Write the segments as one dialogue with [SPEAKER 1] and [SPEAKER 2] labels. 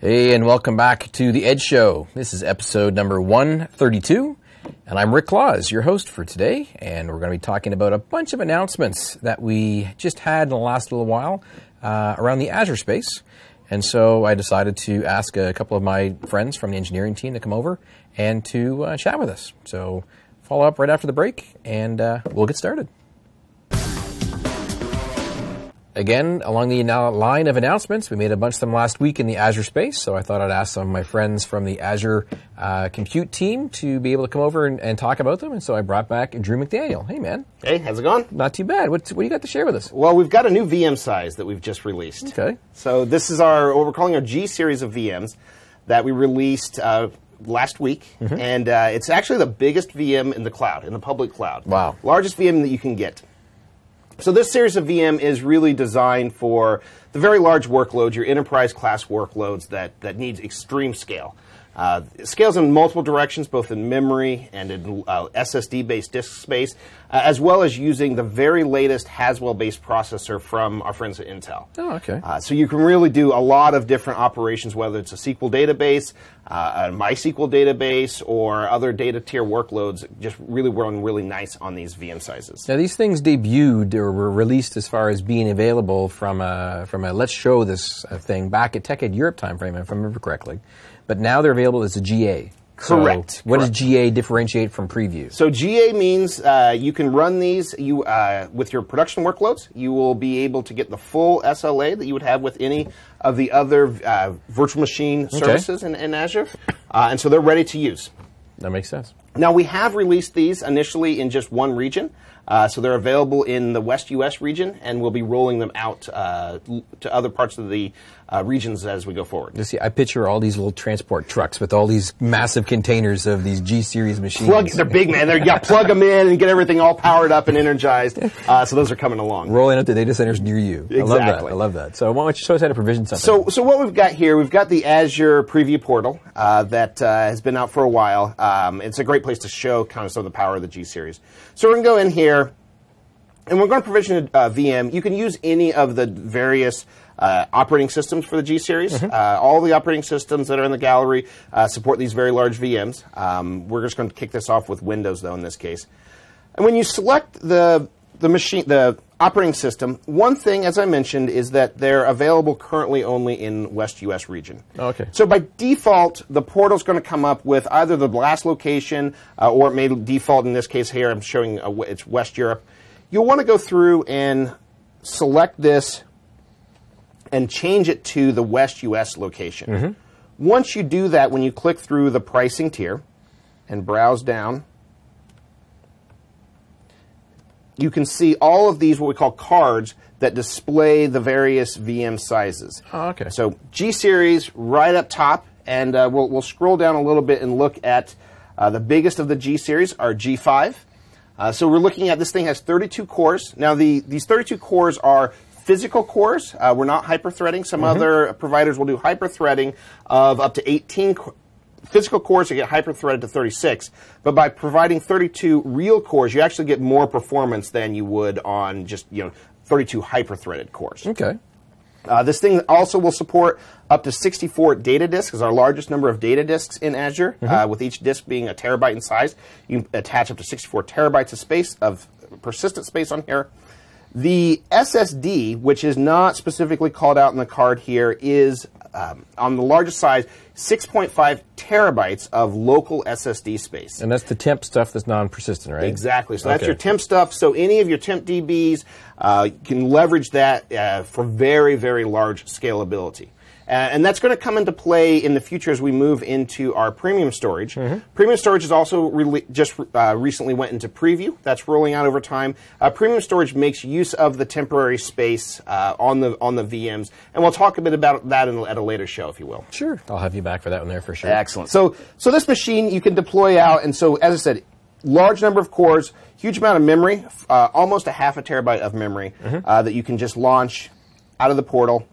[SPEAKER 1] Hey, and welcome back to the Edge Show. This is episode number 132, and I'm Rick Claus, your host for today, and we're going to be talking about a bunch of announcements that we just had in the last little while uh, around the Azure space. And so I decided to ask a couple of my friends from the engineering team to come over and to uh, chat with us. So follow up right after the break, and uh, we'll get started. Again, along the line of announcements, we made a bunch of them last week in the Azure space, so I thought I'd ask some of my friends from the Azure uh, compute team to be able to come over and, and, talk about them. And so I brought back Drew McDaniel. Hey, man.
[SPEAKER 2] Hey, how's it going?
[SPEAKER 1] Not too bad. What, what do you got to share with us?
[SPEAKER 2] Well, we've got a new VM size that we've just released.
[SPEAKER 1] Okay.
[SPEAKER 2] So this is our what we're calling our G series of VMs that we released uh, last week, mm-hmm. and uh, it's actually the biggest VM in the cloud, in the public cloud.
[SPEAKER 1] Wow.
[SPEAKER 2] Largest VM that you can get. So this series of VM is really designed for the very large workloads, your enterprise class workloads that, that needs extreme scale. Uh, it scales in multiple directions, both in memory and in uh, SSD-based disk space, uh, as well as using the very latest Haswell-based processor from our friends at Intel.
[SPEAKER 1] Oh, okay.
[SPEAKER 2] Uh, so you can really do a lot of different operations, whether it's a SQL database, uh, a MySQL database, or other data tier workloads. Just really run really nice on these VM sizes.
[SPEAKER 1] Now these things debuted or were released as far as being available from a from a let's show this uh, thing back at TechEd Europe timeframe, if I remember correctly but now they're available as a GA.
[SPEAKER 2] Correct.
[SPEAKER 1] So what
[SPEAKER 2] Correct.
[SPEAKER 1] does GA differentiate from preview?
[SPEAKER 2] So GA means uh, you can run these you uh, with your production workloads. You will be able to get the full SLA that you would have with any of the other uh, virtual machine services okay. in, in, Azure, uh, and so they're ready to use.
[SPEAKER 1] That makes sense.
[SPEAKER 2] Now we have released these initially in just one region. Uh, so they're available in the West US region, and we'll be rolling them out uh, to other parts of the uh, regions as we go forward.
[SPEAKER 1] You see, I picture all these little transport trucks with all these massive containers of these G series machines.
[SPEAKER 2] Plug, they're big, man. They're, yeah, plug them in and get everything all powered up and energized. Uh, so those are coming along.
[SPEAKER 1] Rolling up to data centers near you.
[SPEAKER 2] Exactly.
[SPEAKER 1] I love that. I love that. So why don't you show us how to provision something?
[SPEAKER 2] So, so what we've got here, we've got the Azure Preview Portal uh, that uh, has been out for a while. Um, it's a great place to show kind of some of the power of the G series. So we're to go in here and we're going to provision a uh, VM. You can use any of the various uh, operating systems for the G series. Mm-hmm. Uh, all the operating systems that are in the gallery uh, support these very large VMs. Um, we're just going to kick this off with Windows, though, in this case. And when you select the the machine, the operating system, one thing, as I mentioned, is that they're available currently only in West US region.
[SPEAKER 1] Okay.
[SPEAKER 2] So by default, the portal's going to come up with either the last location, uh, or it may default in this case here. I'm showing uh, it's West Europe you'll want to go through and select this and change it to the West US location.
[SPEAKER 1] Mm-hmm.
[SPEAKER 2] Once you do that, when you click through the pricing tier and browse down, you can see all of these, what we call cards, that display the various VM sizes.
[SPEAKER 1] Oh, okay.
[SPEAKER 2] So G series right up top, and uh, we'll, we'll scroll down a little bit and look at uh, the biggest of the G series, our G5. Uh, so we're looking at this thing has 32 cores. Now the these 32 cores are physical cores. Uh, we're not hyper-threading. Some mm-hmm. other providers will do hyper-threading of up to 18 co- physical cores to get hyper-threaded to 36. But by providing 32 real cores, you actually get more performance than you would on just you know 32 hyper-threaded cores.
[SPEAKER 1] Okay.
[SPEAKER 2] Uh, this thing also will support up to 64 data disks, is our largest number of data disks in Azure, mm-hmm. uh, with each disk being a terabyte in size. You attach up to 64 terabytes of space, of persistent space on here. The SSD, which is not specifically called out in the card here, is um, on the largest size, 6.5 terabytes of local SSD space.
[SPEAKER 1] And that's the temp stuff that's non-persistent, right?
[SPEAKER 2] Exactly. So okay. that's your temp stuff. So any of your temp DBs uh, can leverage that uh, for very, very large scalability. Uh, and that's going to come into play in the future as we move into our premium storage. Mm-hmm. Premium storage is also re- just uh, recently went into preview. That's rolling out over time. Uh, premium storage makes use of the temporary space uh, on the on the VMs, and we'll talk a bit about that in, at a later show, if you will.
[SPEAKER 1] Sure, I'll have you back for that one there for sure.
[SPEAKER 2] Excellent. So so this machine you can deploy out, and so as I said, large number of cores, huge amount of memory, uh, almost a half a terabyte of memory mm-hmm. that you can just launch out of the portal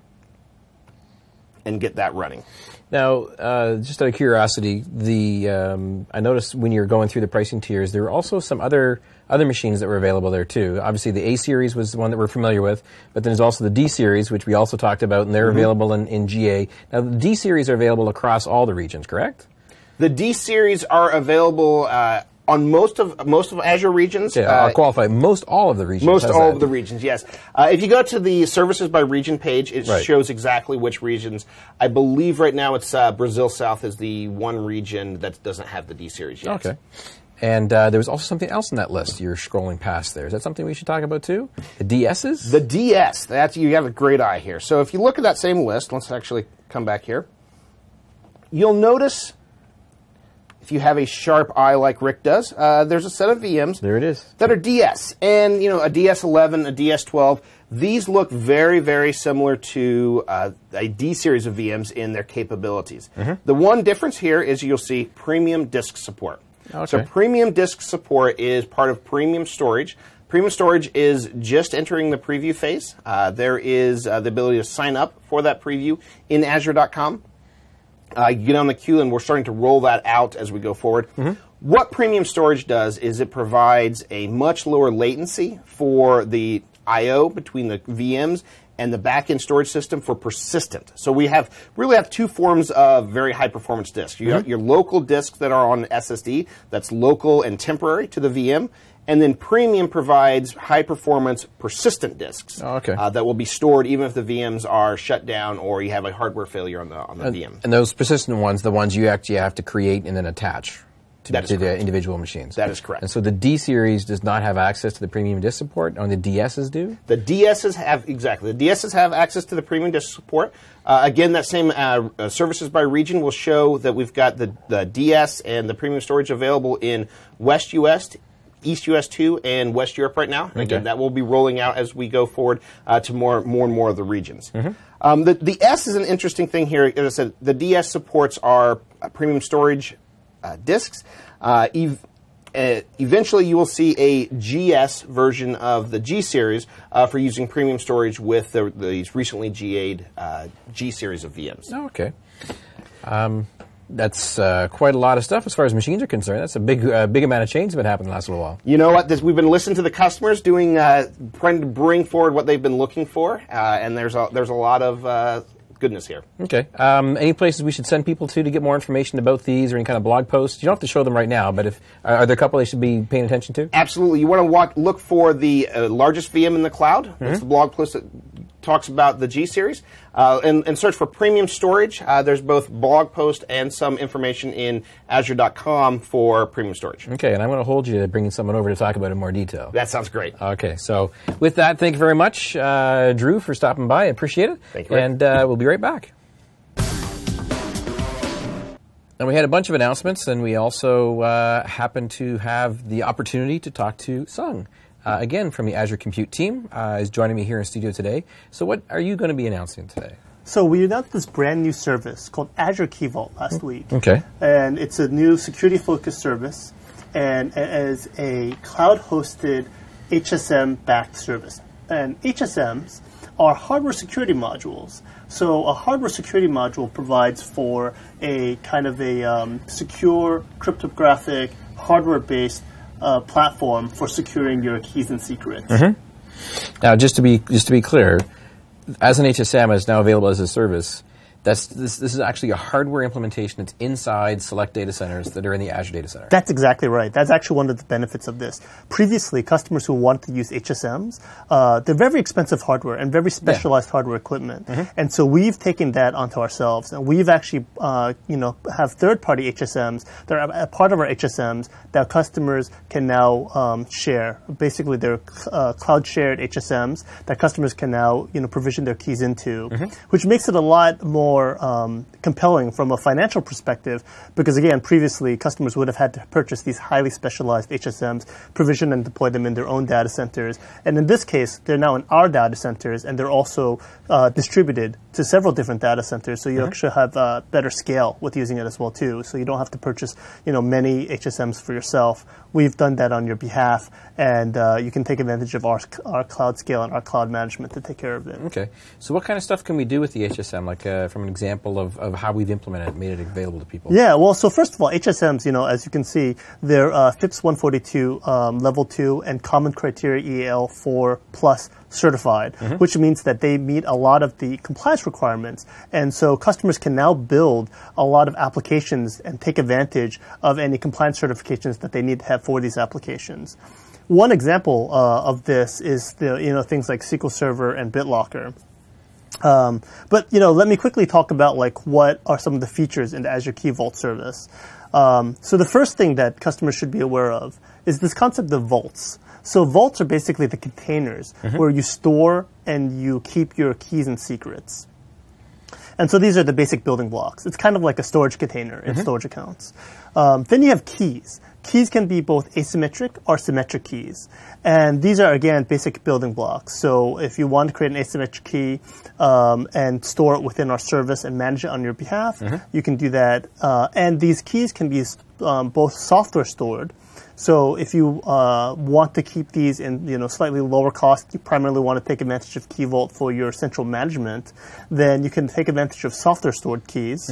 [SPEAKER 2] and get that running.
[SPEAKER 1] Now, uh, just out of curiosity, the um, I noticed when you're going through the pricing tiers, there were also some other other machines that were available there too. Obviously, the A series was the one that we're familiar with, but then there's also the D series, which we also talked about, and they're available in, in GA. Now, the D series are available across all the regions, correct?
[SPEAKER 2] The D series are available uh, on most of most of Azure regions.
[SPEAKER 1] Yeah,
[SPEAKER 2] Uh,
[SPEAKER 1] I'll qualify. Most all of the regions.
[SPEAKER 2] Most
[SPEAKER 1] How's
[SPEAKER 2] all
[SPEAKER 1] that?
[SPEAKER 2] of the regions, yes. Uh, if you go to the services by region page, it
[SPEAKER 1] Right.
[SPEAKER 2] shows exactly which regions. I believe right now it's uh, Brazil South is the one region that doesn't have the D series yet.
[SPEAKER 1] Okay. And uh, there was also something else in that list you're scrolling past there. Is that something we should talk about too? The DSs?
[SPEAKER 2] The DS, that's you have a great eye here. So if you look at that same list, let's actually come back here. You'll notice if you have a sharp eye like Rick does, uh, there's a set of VMs
[SPEAKER 1] there it is.
[SPEAKER 2] that are DS, and you know a DS11, a DS12. These look very, very similar to uh, a D series of VMs in their capabilities. The one difference here is you'll see premium disk support.
[SPEAKER 1] Okay.
[SPEAKER 2] So premium disk support is part of premium storage. Premium storage is just entering the preview phase. Uh, there is uh, the ability to sign up for that preview in Azure.com uh, you get on the queue, and we're starting to roll that out as we go forward. What premium storage does is it provides a much lower latency for the I/O between the VMs and the backend storage system for persistent. So we have really have two forms of very high performance disks. You have your local disks that are on SSD, that's local and temporary to the VM. And then Premium provides high performance persistent disks
[SPEAKER 1] Oh, okay.
[SPEAKER 2] uh, that will be stored even if the VMs are shut down or you have a hardware failure on the on the VM.
[SPEAKER 1] And those persistent ones, the ones you actually have to create and then attach to,
[SPEAKER 2] That is
[SPEAKER 1] to the individual machines.
[SPEAKER 2] That is correct.
[SPEAKER 1] And so the D series does not have access to the premium disk support, only the DSs do?
[SPEAKER 2] The DSs have exactly the DSs have access to the premium disk support. Uh, again, that same uh, uh, services by region will show that we've got the, the DS and the premium storage available in West US, East US two, and West Europe right now. And again, that will be rolling out as we go forward uh, to more more and more of the regions. Um, the, the S is an interesting thing here. As I said, the DS supports our uh, premium storage uh, disks. Uh, ev- uh, eventually, you will see a GS version of the G series uh, for using premium storage with the, these recently GA'd uh, G series of VMs.
[SPEAKER 1] Oh, okay. Um, that's uh, quite a lot of stuff as far as machines are concerned. That's a big, uh, big amount of change that's been happening the last little while.
[SPEAKER 2] You know what? This, we've been listening to the customers, doing uh, trying to bring forward what they've been looking for, uh, and there's a, there's a lot of uh, goodness here.
[SPEAKER 1] Okay. Um, any places we should send people to to get more information about these or any kind of blog posts? You don't have to show them right now, but if are are there a couple they should be paying attention to?
[SPEAKER 2] Absolutely. You want to walk, look for the uh, largest VM in the cloud. That's the blog post that talks about the G series. Uh, and, and search for premium storage. Uh, there's both blog post and some information in Azure.com for premium storage.
[SPEAKER 1] Okay, and I'm going to hold you to bringing someone over to talk about it in more detail.
[SPEAKER 2] That sounds great.
[SPEAKER 1] Okay, so with that, thank you very much, uh, Drew, for stopping by. I appreciate it.
[SPEAKER 2] Thank you, Rick.
[SPEAKER 1] And uh, we'll be right back. And we had a bunch of announcements, and we also uh, happened to have the opportunity to talk to Sung. Uh, again, from the Azure Compute team, uh, is joining me here in studio today. So, what are you going to be announcing today?
[SPEAKER 3] So we announced this brand new service called Azure Key Vault last week.
[SPEAKER 1] Okay.
[SPEAKER 3] And it's a new security focused service and it is a cloud hosted HSM backed service. And HSMs are hardware security modules. So a hardware security module provides for a kind of a um, secure cryptographic hardware based uh, platform for securing your keys and secrets.
[SPEAKER 1] Now, just to be just to be clear, as an HSM is now available as a service. That's this, this is actually a hardware implementation that's inside select data centers that are in the Azure data center.
[SPEAKER 3] That's exactly right. That's actually one of the benefits of this. Previously, customers who wanted to use HSMs, uh, they're very expensive hardware and very specialized hardware equipment. And so we've taken that onto ourselves, and we've actually, uh, you know, have third-party HSMs that are a part of our HSMs that customers can now um, share. Basically, they're uh, cloud-shared HSMs that customers can now, you know, provision their keys into, which makes it a lot more um, compelling from a financial perspective because again previously customers would have had to purchase these highly specialized hsms provision and deploy them in their own data centers. And in this case they're now in our data centers and they're also uh, distributed to several different data centers. So you actually have uh, better scale with using it as well too. So you don't have to purchase you know many hsms for yourself. We've done that on your behalf and uh, you can take advantage of our, our cloud scale and our cloud management to take care of it.
[SPEAKER 1] Okay. So, what kind of stuff can we do with the HSM, like uh, from an example of, of how we've implemented it, made it available to people.
[SPEAKER 3] Yeah, well, so first of all, HSMs, you know, as you can see, they're uh, FIPS 142 um, level 2 and Common Criteria EL 4 plus certified,
[SPEAKER 1] Mm-hmm.
[SPEAKER 3] which means that they meet a lot of the compliance requirements. And so customers can now build a lot of applications and take advantage of any compliance certifications that they need to have for these applications. One example uh, of this is the, you know things like SQL Server and BitLocker. Um, but you know, let me quickly talk about like what are some of the features in the Azure Key Vault service. Um, so the first thing that customers should be aware of is this concept of vaults. So vaults are basically the containers where you store and you keep your keys and secrets. And so these are the basic building blocks. It's kind of like a storage container in storage accounts. Um, then you have keys. Keys can be both asymmetric or symmetric keys. And these are, again, basic building blocks. So if you want to create an asymmetric key um, and store it within our service and manage it on your behalf, you can do that. Uh, and these keys can be um, both software stored. So if you uh, want to keep these in you know slightly lower cost, you primarily want to take advantage of Key Vault for your central management, then you can take advantage of software stored keys.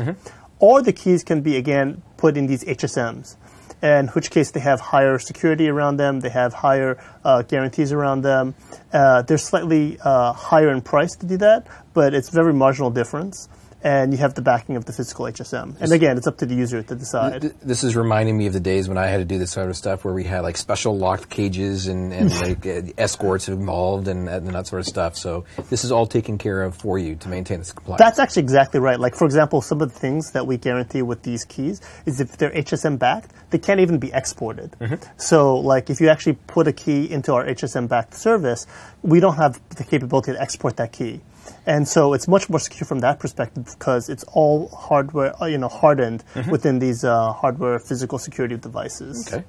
[SPEAKER 3] Or the keys can be again put in these HSMs, in which case they have higher security around them, they have higher uh, guarantees around them. Uh, they're slightly uh, higher in price to do that, but it's very marginal difference. And you have the backing of the physical HSM. And again, it's up to the user to decide.
[SPEAKER 1] This is reminding me of the days when I had to do this sort of stuff where we had like special locked cages and, and like uh, escorts involved and, and that sort of stuff. So this is all taken care of for you to maintain this compliance.
[SPEAKER 3] That's actually exactly right. Like, for example, some of the things that we guarantee with these keys is if they're HSM backed, they can't even be exported. So, like, if you actually put a key into our HSM backed service, we don't have the capability to export that key. And so it's much more secure from that perspective because it's all hardware, uh, you know, hardened within these uh, hardware physical security devices.
[SPEAKER 1] Okay.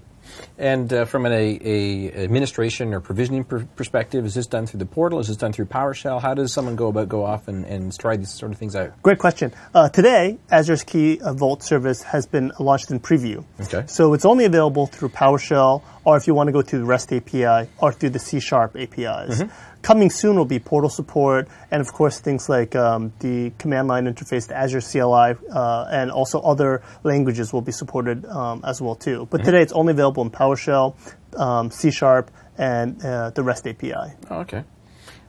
[SPEAKER 1] And uh, from an a, a administration or provisioning per- perspective, is this done through the portal? Is this done through PowerShell? How does someone go about go off and, and try these sort of things out?
[SPEAKER 3] Great question. Uh, today, Azure's Key uh, Vault service has been launched in preview.
[SPEAKER 1] Okay.
[SPEAKER 3] So it's only available through PowerShell, or if you want to go through the REST API, or through the C Sharp APIs. Coming soon will be portal support, and of course things like um, the command line interface, the Azure CLI, uh, and also other languages will be supported um, as well too. But today it's only available in PowerShell, um, C Sharp, and uh, the REST API.
[SPEAKER 1] Oh, okay.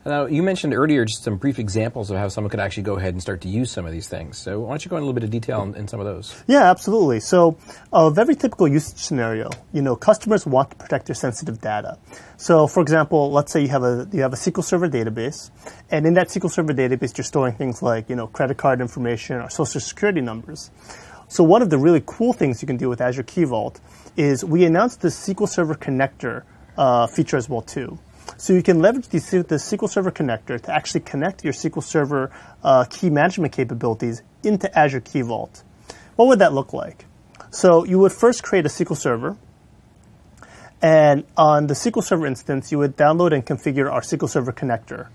[SPEAKER 1] Now, you mentioned earlier just some brief examples of how someone could actually go ahead and start to use some of these things. So why don't you go in a little bit of detail in, in some of those?
[SPEAKER 3] Yeah, absolutely. So, a very typical usage scenario, you know, customers want to protect their sensitive data. So, for example, let's say you have a you have a SQL Server database, and in that SQL Server database, you're storing things like you know credit card information or social security numbers. So, one of the really cool things you can do with Azure Key Vault is we announced the SQL Server connector uh, feature as well too. So you can leverage the, the SQL Server connector to actually connect your SQL Server uh, key management capabilities into Azure Key Vault. What would that look like? So you would first create a SQL Server, and on the SQL Server instance, you would download and configure our SQL Server connector.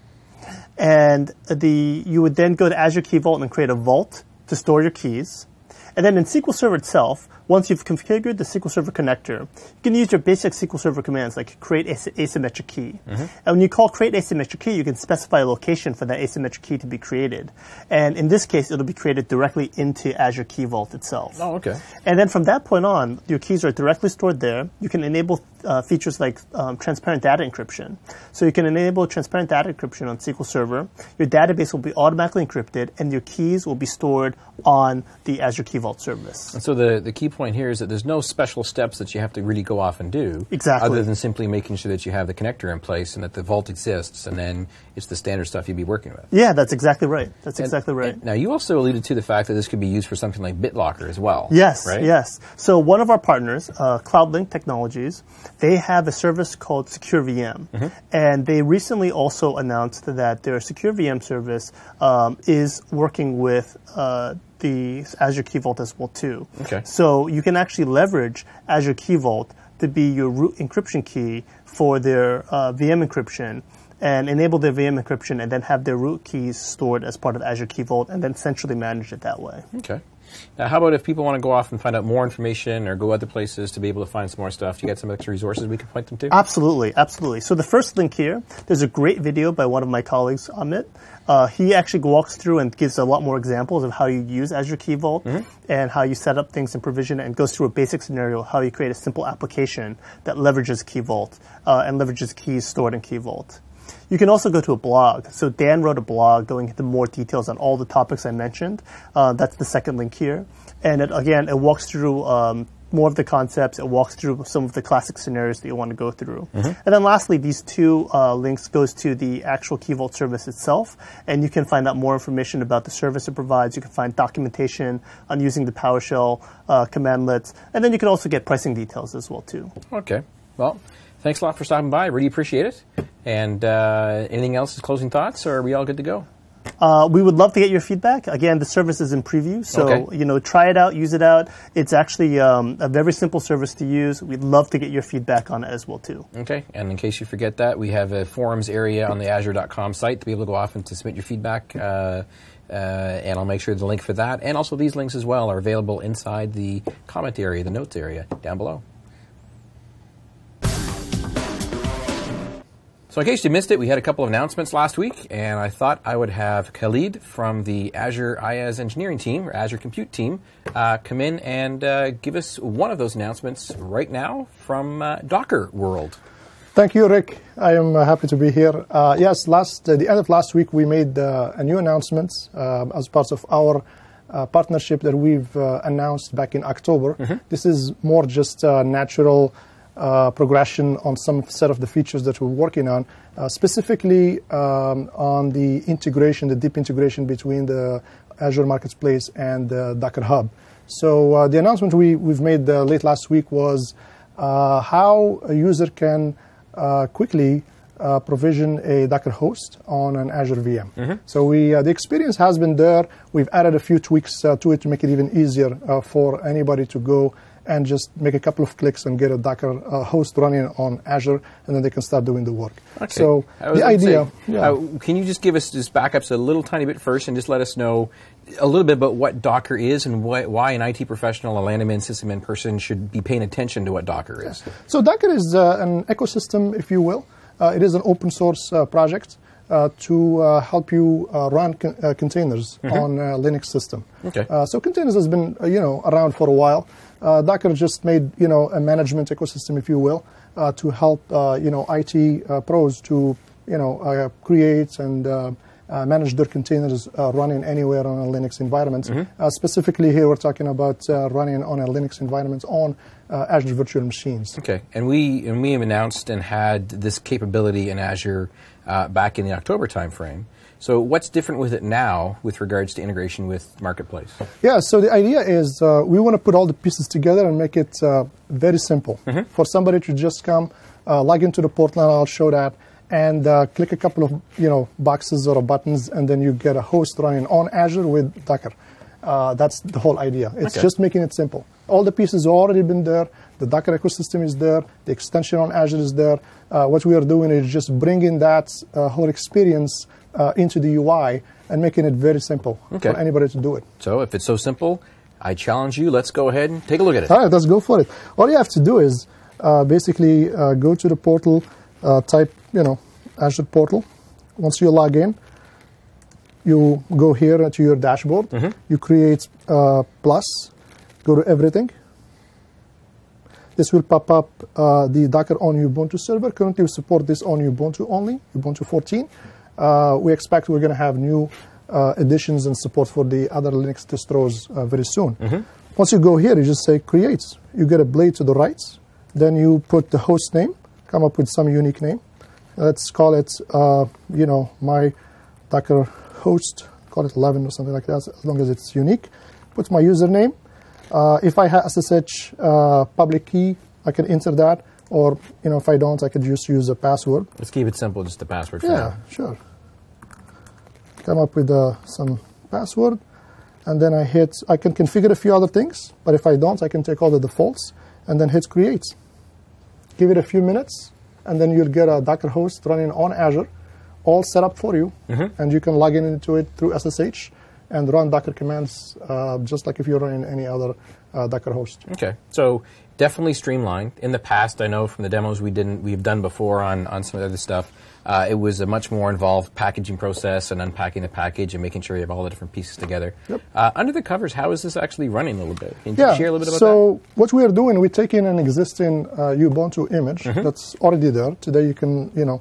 [SPEAKER 3] And the you would then go to Azure Key Vault and create a vault to store your keys. And then in SQL Server itself, once you've configured the SQL Server connector, you can use your basic SQL Server commands like create as- asymmetric key. And when you call create asymmetric key, you can specify a location for that asymmetric key to be created. And in this case, it'll be created directly into Azure Key Vault itself.
[SPEAKER 1] Oh, okay.
[SPEAKER 3] And then from that point on, your keys are directly stored there. You can enable uh, features like um, transparent data encryption. So you can enable transparent data encryption on SQL Server. Your database will be automatically encrypted, and your keys will be stored on the Azure Key Vault service.
[SPEAKER 1] And so the, the key point here is that there's no special steps that you have to really go off and do.
[SPEAKER 3] Exactly.
[SPEAKER 1] Other than simply making sure that you have the connector in place and that the vault exists, and then it's the standard stuff you'd be working with.
[SPEAKER 3] Yeah, that's exactly right. That's
[SPEAKER 1] And-
[SPEAKER 3] exactly right.
[SPEAKER 1] now, you also alluded to the fact that this could be used for something like BitLocker as well.
[SPEAKER 3] Yes,
[SPEAKER 1] Right?
[SPEAKER 3] yes. So one of our partners, uh, CloudLink Technologies, they have a service called Secure VM,
[SPEAKER 1] Mm-hmm.
[SPEAKER 3] and they recently also announced that their Secure VM service um, is working with. Uh, the Azure Key Vault as well too.
[SPEAKER 1] Okay.
[SPEAKER 3] So you can actually leverage Azure Key Vault to be your root encryption key for their uh, VM encryption and enable their VM encryption and then have their root keys stored as part of Azure Key Vault and then centrally manage it that way.
[SPEAKER 1] Okay. Now, how about if people want to go off and find out more information or go other places to be able to find some more stuff? Do you got some extra resources we can point them to?
[SPEAKER 3] Absolutely, absolutely. So the first link here, there's a great video by one of my colleagues, Amit. Uh, he actually walks through and gives a lot more examples of how you use Azure Key Vault and how you set up things and provision and goes through a basic scenario how you create a simple application that leverages Key Vault uh, and leverages keys stored in Key Vault. You can also go to a blog. So Dan wrote a blog going into more details on all the topics I mentioned. Uh, that's the second link here. And it, again, it walks through um, more of the concepts. It walks through some of the classic scenarios that you want to go through. And then lastly, these two uh, links goes to the actual Key Vault service itself, and you can find out more information about the service it provides. You can find documentation on using the PowerShell uh, commandlets, and then you can also get pricing details as well too.
[SPEAKER 1] Okay. Well, thanks a lot for stopping by. Really appreciate it. And uh, anything else as closing thoughts, or are we all good to go?
[SPEAKER 3] Uh, we would love to get your feedback. Again, the service is in preview, so
[SPEAKER 1] Okay.
[SPEAKER 3] you know, try it out, use it out. It's actually um, a very simple service to use. We'd love to get your feedback on it as well too.
[SPEAKER 1] Okay, and in case you forget that, we have a forums area on the Azure.com site to be able to go off and to submit your feedback. Uh, uh, and I'll make sure the link for that, and also these links as well, are available inside the comment area, the notes area down below. So, in case you missed it, we had a couple of announcements last week, and I thought I would have Khalid from the Azure IaaS engineering team, or Azure Compute team, uh, come in and uh, give us one of those announcements right now from uh, Docker World.
[SPEAKER 4] Thank you, Rick. I am uh, happy to be here. Uh, yes, last uh, the end of last week, we made uh, a new announcement uh, as part of our uh, partnership that we've uh, announced back in October. This is more just natural uh, progression on some set of the features that we're working on, uh, specifically um, on the integration, the deep integration between the Azure Marketplace and the Docker Hub. So uh, the announcement we, we've made uh, late last week was uh, how a user can uh, quickly uh, provision a Docker host on an Azure VM. So we, uh, the experience has been there. We've added a few tweaks uh, to it to make it even easier uh, for anybody to go and just make a couple of clicks and get a Docker uh, host running on Azure, and then they can start doing the work.
[SPEAKER 1] Okay.
[SPEAKER 4] So the idea,
[SPEAKER 1] say,
[SPEAKER 4] yeah.
[SPEAKER 1] uh, can you just give us just backups a little tiny bit first, and just let us know a little bit about what Docker is and why, why an IT professional, a landman, sysadmin person should be paying attention to what Docker is.
[SPEAKER 4] So Docker is uh, an ecosystem, if you will. Uh, it is an open source uh, project uh, to uh, help you uh, run con- uh, containers on a Linux system.
[SPEAKER 1] Okay.
[SPEAKER 4] Uh, so containers has been uh, you know around for a while. Uh, Docker just made you know a management ecosystem, if you will, uh, to help uh, you know IT uh, pros to you know uh, create and uh, uh, manage their containers uh, running anywhere on a Linux environment. Uh, specifically, here we're talking about uh, running on a Linux environment on uh, Azure Virtual Machines.
[SPEAKER 1] Okay, and we and we have announced and had this capability in Azure uh, back in the October timeframe. So, what's different with it now with regards to integration with Marketplace?
[SPEAKER 4] Yeah, so the idea is uh, we want to put all the pieces together and make it uh, very simple for somebody to just come, uh, log into the portal, and I'll show that, and uh, click a couple of you know boxes or buttons, and then you get a host running on Azure with Docker. Uh, that's the whole idea. It's
[SPEAKER 1] Okay.
[SPEAKER 4] just making it simple. All the pieces have already been there. The Docker ecosystem is there. The extension on Azure is there. Uh, what we are doing is just bringing that uh, whole experience uh, into the UI and making it very simple
[SPEAKER 1] Okay.
[SPEAKER 4] for anybody to do it.
[SPEAKER 1] So, if it's so simple, I challenge you. Let's go ahead and take a look at it.
[SPEAKER 4] All right, let's go for it. All you have to do is uh, basically uh, go to the portal, uh, type, you know, Azure portal. Once you log in, you go here to your dashboard. You create uh, plus, go to everything. This will pop up uh, the Docker on Ubuntu server. Currently, we support this on Ubuntu only, Ubuntu 14. Uh, we expect we're going to have new uh, additions and support for the other Linux distros uh, very soon. Once you go here, you just say create. You get a blade to the right. Then you put the host name, come up with some unique name. Let's call it, uh, you know, my Docker host. Call it 11 or something like that, as long as it's unique. Put my username. Uh, if I have SSH uh, public key, I can enter that. Or you know, if I don't, I could just use a password.
[SPEAKER 1] Let's keep it simple, just the password
[SPEAKER 4] Yeah, sure. Come up with uh, some password, and then I hit. I can configure a few other things, but if I don't, I can take all the defaults and then hit create. Give it a few minutes, and then you'll get a Docker host running on Azure, all set up for you, and you can log in into it through SSH and run Docker commands uh, just like if you're running any other uh, Docker host.
[SPEAKER 1] Okay, so definitely streamlined. In the past, I know from the demos we didn't we've done before on on some of the other stuff. Uh, it was a much more involved packaging process and unpacking the package and making sure you have all the different pieces together.
[SPEAKER 4] Yep.
[SPEAKER 1] Uh, under the covers, how is this actually running a little bit? Can you
[SPEAKER 4] Yeah.
[SPEAKER 1] share a little bit about
[SPEAKER 4] so what we are doing, we're taking an existing uh, Ubuntu image
[SPEAKER 1] Mm-hmm.
[SPEAKER 4] that's already there. Today you can, you know,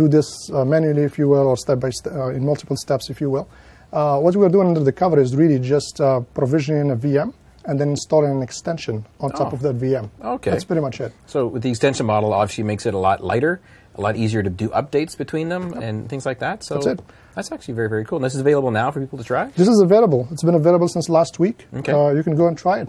[SPEAKER 4] do this uh, manually, if you will, or step by step, uh, in multiple steps, if you will. Uh, what we're doing under the cover is really just uh, provisioning a VM and then installing an extension on top
[SPEAKER 1] Oh.
[SPEAKER 4] of that VM.
[SPEAKER 1] Okay.
[SPEAKER 4] That's pretty much it.
[SPEAKER 1] So with the extension model, obviously makes it a lot lighter, a lot easier to do updates between them and things like that. So
[SPEAKER 4] That's it.
[SPEAKER 1] That's actually very very cool. And this is available now for people to try.
[SPEAKER 4] This is available. It's been available since last week.
[SPEAKER 1] Okay.
[SPEAKER 4] Uh, you can go and try it.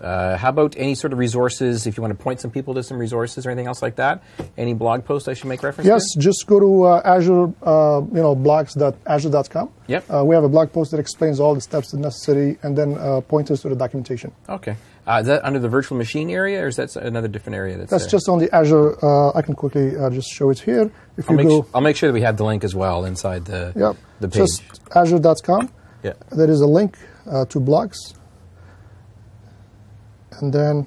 [SPEAKER 1] Uh, how about any sort of resources? If you want to point some people to some resources or anything else like that, any blog post I should make reference
[SPEAKER 4] Yes,
[SPEAKER 1] to?
[SPEAKER 4] just go to uh, Azure, uh, you know, blogs.azure.com.
[SPEAKER 1] Yep.
[SPEAKER 4] Uh, we have a blog post that explains all the steps necessary and then uh, pointers to the documentation.
[SPEAKER 1] Okay. Uh, is that under the virtual machine area, or is that another different area? That's,
[SPEAKER 4] That's just on the Azure. Uh, I can quickly uh, just show it here. If
[SPEAKER 1] I'll
[SPEAKER 4] you
[SPEAKER 1] make,
[SPEAKER 4] go,
[SPEAKER 1] su- I'll make sure that we have the link as well inside the
[SPEAKER 4] yep,
[SPEAKER 1] the page.
[SPEAKER 4] just azure.com.
[SPEAKER 1] yeah.
[SPEAKER 4] There is a link uh, to blogs. And then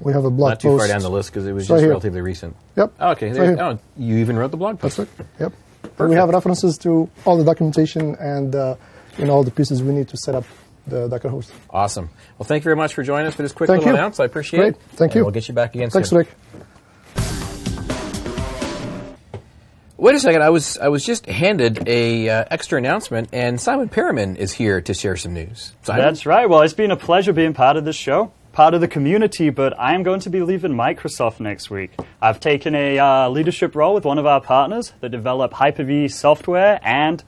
[SPEAKER 4] we have a blog post.
[SPEAKER 1] Not too
[SPEAKER 4] post.
[SPEAKER 1] far down the list because it was
[SPEAKER 4] It's right
[SPEAKER 1] just
[SPEAKER 4] here.
[SPEAKER 1] relatively recent.
[SPEAKER 4] Yep.
[SPEAKER 1] Oh, okay.
[SPEAKER 4] It's
[SPEAKER 1] There,
[SPEAKER 4] right
[SPEAKER 1] oh, you even wrote the blog post.
[SPEAKER 4] That's it. Yep. And we have references to all the documentation and uh, you know all the pieces we need to set up the Docker host.
[SPEAKER 1] Awesome. Well, thank you very much for joining us for this quick
[SPEAKER 4] Thank
[SPEAKER 1] little
[SPEAKER 4] you.
[SPEAKER 1] announce. I appreciate it.
[SPEAKER 4] Great.
[SPEAKER 1] it.
[SPEAKER 4] Thank
[SPEAKER 1] And
[SPEAKER 4] you.
[SPEAKER 1] We'll get you back again
[SPEAKER 4] Thanks,
[SPEAKER 1] soon.
[SPEAKER 4] Rick.
[SPEAKER 1] Wait a second. I was I was just handed a uh, extra announcement, and Symon Perriman is here to share some news. Symon?
[SPEAKER 5] That's right. Well, it's been a pleasure being part of this show, part of the community, but I am going to be leaving Microsoft next week. I've taken a uh, leadership role with one of our partners that develop Hyper-V software, and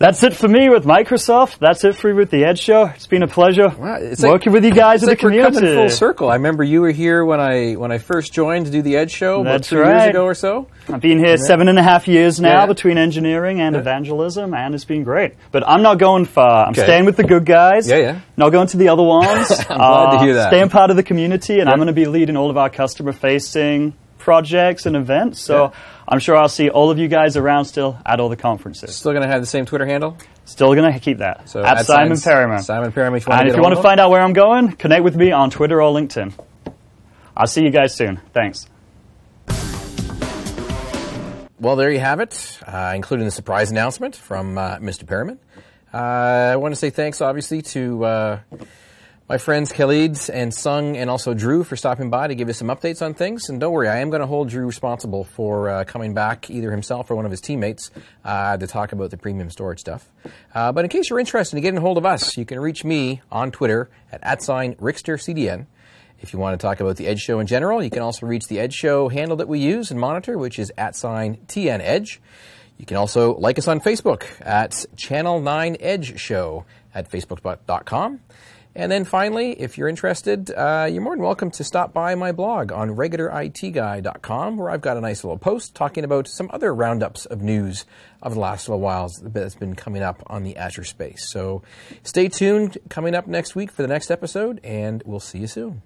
[SPEAKER 5] that's it for me with Microsoft. That's it for me with the Edge Show. It's been a pleasure
[SPEAKER 1] Wow, it's like-
[SPEAKER 5] working with you guys in
[SPEAKER 1] like
[SPEAKER 5] the
[SPEAKER 1] we're coming full circle. I remember you were here when I when I first joined to do the Edge show about
[SPEAKER 5] That's
[SPEAKER 1] two years
[SPEAKER 5] right.
[SPEAKER 1] ago or so.
[SPEAKER 5] I've been here seven and a half years now
[SPEAKER 1] Yeah.
[SPEAKER 5] between engineering and evangelism, and it's been great. But I'm not going far. I'm
[SPEAKER 1] Okay.
[SPEAKER 5] staying with the good guys.
[SPEAKER 1] Yeah, yeah.
[SPEAKER 5] Not going to the other ones. I'm
[SPEAKER 1] glad to hear uh, that.
[SPEAKER 5] Staying part of the community, and I'm going to be leading all of our customer-facing projects and events. So
[SPEAKER 1] Yeah.
[SPEAKER 5] I'm sure I'll see all of you guys around still at all the conferences.
[SPEAKER 1] Still going to have the same Twitter handle.
[SPEAKER 5] Still going to keep that.
[SPEAKER 1] So
[SPEAKER 5] at, Symon Perriman.
[SPEAKER 1] Symon Perriman. If you
[SPEAKER 5] and if you want to find out where I'm going, connect with me on Twitter or LinkedIn. I'll see you guys soon. Thanks.
[SPEAKER 1] Well, there you have it, uh, including the surprise announcement from uh, Mr. Perriman. Uh, I want to say thanks, obviously, to uh, my friends Khalid and Sung and also Drew for stopping by to give us some updates on things. And don't worry, I am going to hold Drew responsible for uh, coming back, either himself or one of his teammates, uh, to talk about the premium storage stuff. Uh, but in case you're interested in getting a hold of us, you can reach me on Twitter at, at sign RicksterCDN. If you want to talk about the Edge Show in general, you can also reach the Edge Show handle that we use and monitor, which is at sign TN Edge. You can also like us on Facebook at Channel 9 Edge Show at facebook.com. And then finally, if you're interested, uh, you're more than welcome to stop by my blog on regularitguy.com, where I've got a nice little post talking about some other roundups of news of the last little while that's been coming up on the Azure space. So stay tuned coming up next week for the next episode, and we'll see you soon.